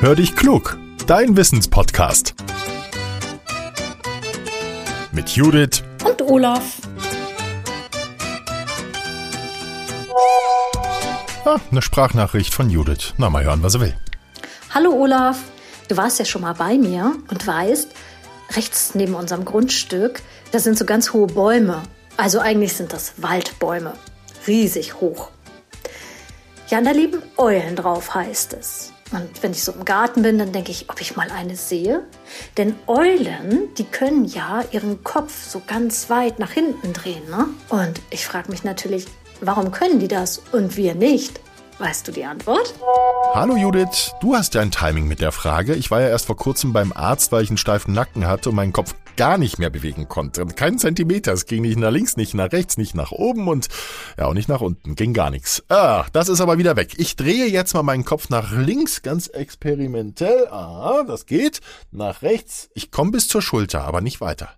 Hör dich klug, dein Wissenspodcast. Mit Judith und Olaf. Ah, eine Sprachnachricht von Judith. Na, mal hören, was er will. Hallo Olaf, du warst ja schon mal bei mir und weißt, rechts neben unserem Grundstück, da sind so ganz hohe Bäume. Also eigentlich sind das Waldbäume. Riesig hoch. Ja, und da leben Eulen drauf, heißt es. Und wenn ich so im Garten bin, dann denke ich, ob ich mal eine sehe. Denn Eulen, die können ja ihren Kopf so ganz weit nach hinten drehen. Ne? Und ich frage mich natürlich, warum können die das und wir nicht? Weißt du die Antwort? Hallo Judith, du hast dein Timing mit der Frage. Ich war ja erst vor kurzem beim Arzt, weil ich einen steifen Nacken hatte und meinen Kopf gar nicht mehr bewegen konnte. Keinen Zentimeter. Es ging nicht nach links, nicht nach rechts, nicht nach oben und ja auch nicht nach unten. Ging gar nichts. Ah, das ist aber wieder weg. Ich drehe jetzt mal meinen Kopf nach links, ganz experimentell. Ah, das geht. Nach rechts. Ich komme bis zur Schulter, aber nicht weiter.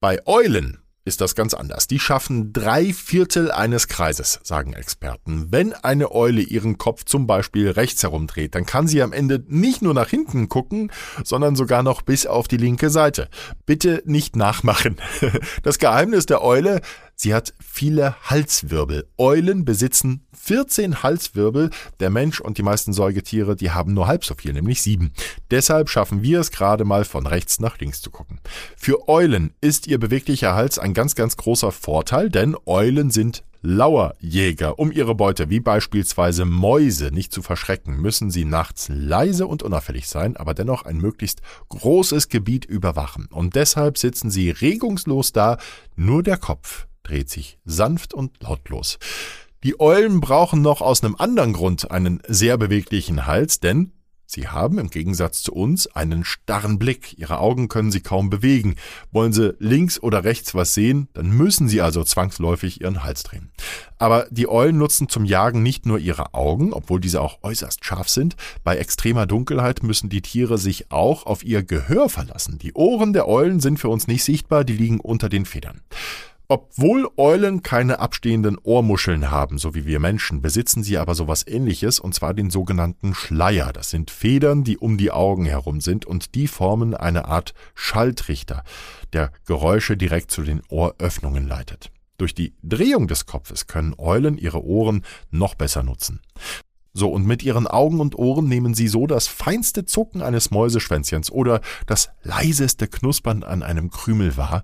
Bei Eulen ist das ganz anders. Die schaffen drei Viertel eines Kreises, sagen Experten. Wenn eine Eule ihren Kopf zum Beispiel rechts herumdreht, dann kann sie am Ende nicht nur nach hinten gucken, sondern sogar noch bis auf die linke Seite. Bitte nicht nachmachen. Das Geheimnis der Eule, Sie hat viele Halswirbel. Eulen besitzen 14 Halswirbel. Der Mensch und die meisten Säugetiere, die haben nur halb so viel, nämlich sieben. Deshalb schaffen wir es gerade mal von rechts nach links zu gucken. Für Eulen ist ihr beweglicher Hals ein ganz, ganz großer Vorteil, denn Eulen sind Lauerjäger. Um ihre Beute, wie beispielsweise Mäuse, nicht zu verschrecken, müssen sie nachts leise und unauffällig sein, aber dennoch ein möglichst großes Gebiet überwachen. Und deshalb sitzen sie regungslos da, nur der Kopf dreht sich sanft und lautlos. Die Eulen brauchen noch aus einem anderen Grund einen sehr beweglichen Hals, denn Sie haben im Gegensatz zu uns einen starren Blick. Ihre Augen können sie kaum bewegen. Wollen sie links oder rechts was sehen, dann müssen sie also zwangsläufig ihren Hals drehen. Aber die Eulen nutzen zum Jagen nicht nur ihre Augen, obwohl diese auch äußerst scharf sind. Bei extremer Dunkelheit müssen die Tiere sich auch auf ihr Gehör verlassen. Die Ohren der Eulen sind für uns nicht sichtbar, die liegen unter den Federn. Obwohl Eulen keine abstehenden Ohrmuscheln haben, so wie wir Menschen, besitzen sie aber sowas ähnliches, und zwar den sogenannten Schleier. Das sind Federn, die um die Augen herum sind, und die formen eine Art Schalltrichter, der Geräusche direkt zu den Ohröffnungen leitet. Durch die Drehung des Kopfes können Eulen ihre Ohren noch besser nutzen. So, und mit ihren Augen und Ohren nehmen sie so das feinste Zucken eines Mäuseschwänzchens oder das leiseste Knuspern an einem Krümel wahr,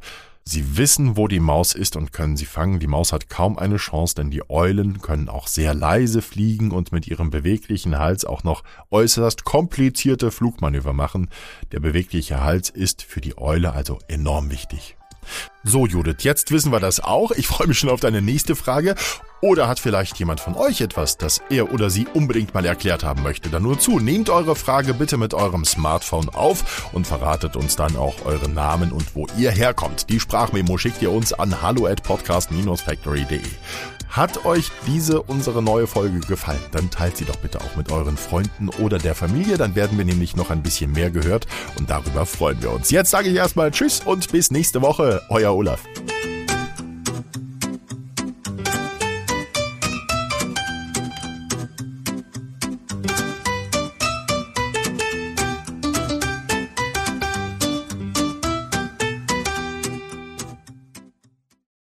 Sie wissen, wo die Maus ist und können sie fangen. Die Maus hat kaum eine Chance, denn die Eulen können auch sehr leise fliegen und mit ihrem beweglichen Hals auch noch äußerst komplizierte Flugmanöver machen. Der bewegliche Hals ist für die Eule also enorm wichtig. So, Judith, jetzt wissen wir das auch. Ich freue mich schon auf deine nächste Frage. Oder hat vielleicht jemand von euch etwas, das er oder sie unbedingt mal erklärt haben möchte? Dann nur zu. Nehmt eure Frage bitte mit eurem Smartphone auf und verratet uns dann auch euren Namen und wo ihr herkommt. Die Sprachmemo schickt ihr uns an hallo at podcast-factory.de. Hat euch diese unsere neue Folge gefallen, dann teilt sie doch bitte auch mit euren Freunden oder der Familie, dann werden wir nämlich noch ein bisschen mehr gehört und darüber freuen wir uns. Jetzt sage ich erstmal Tschüss und bis nächste Woche, euer Olaf.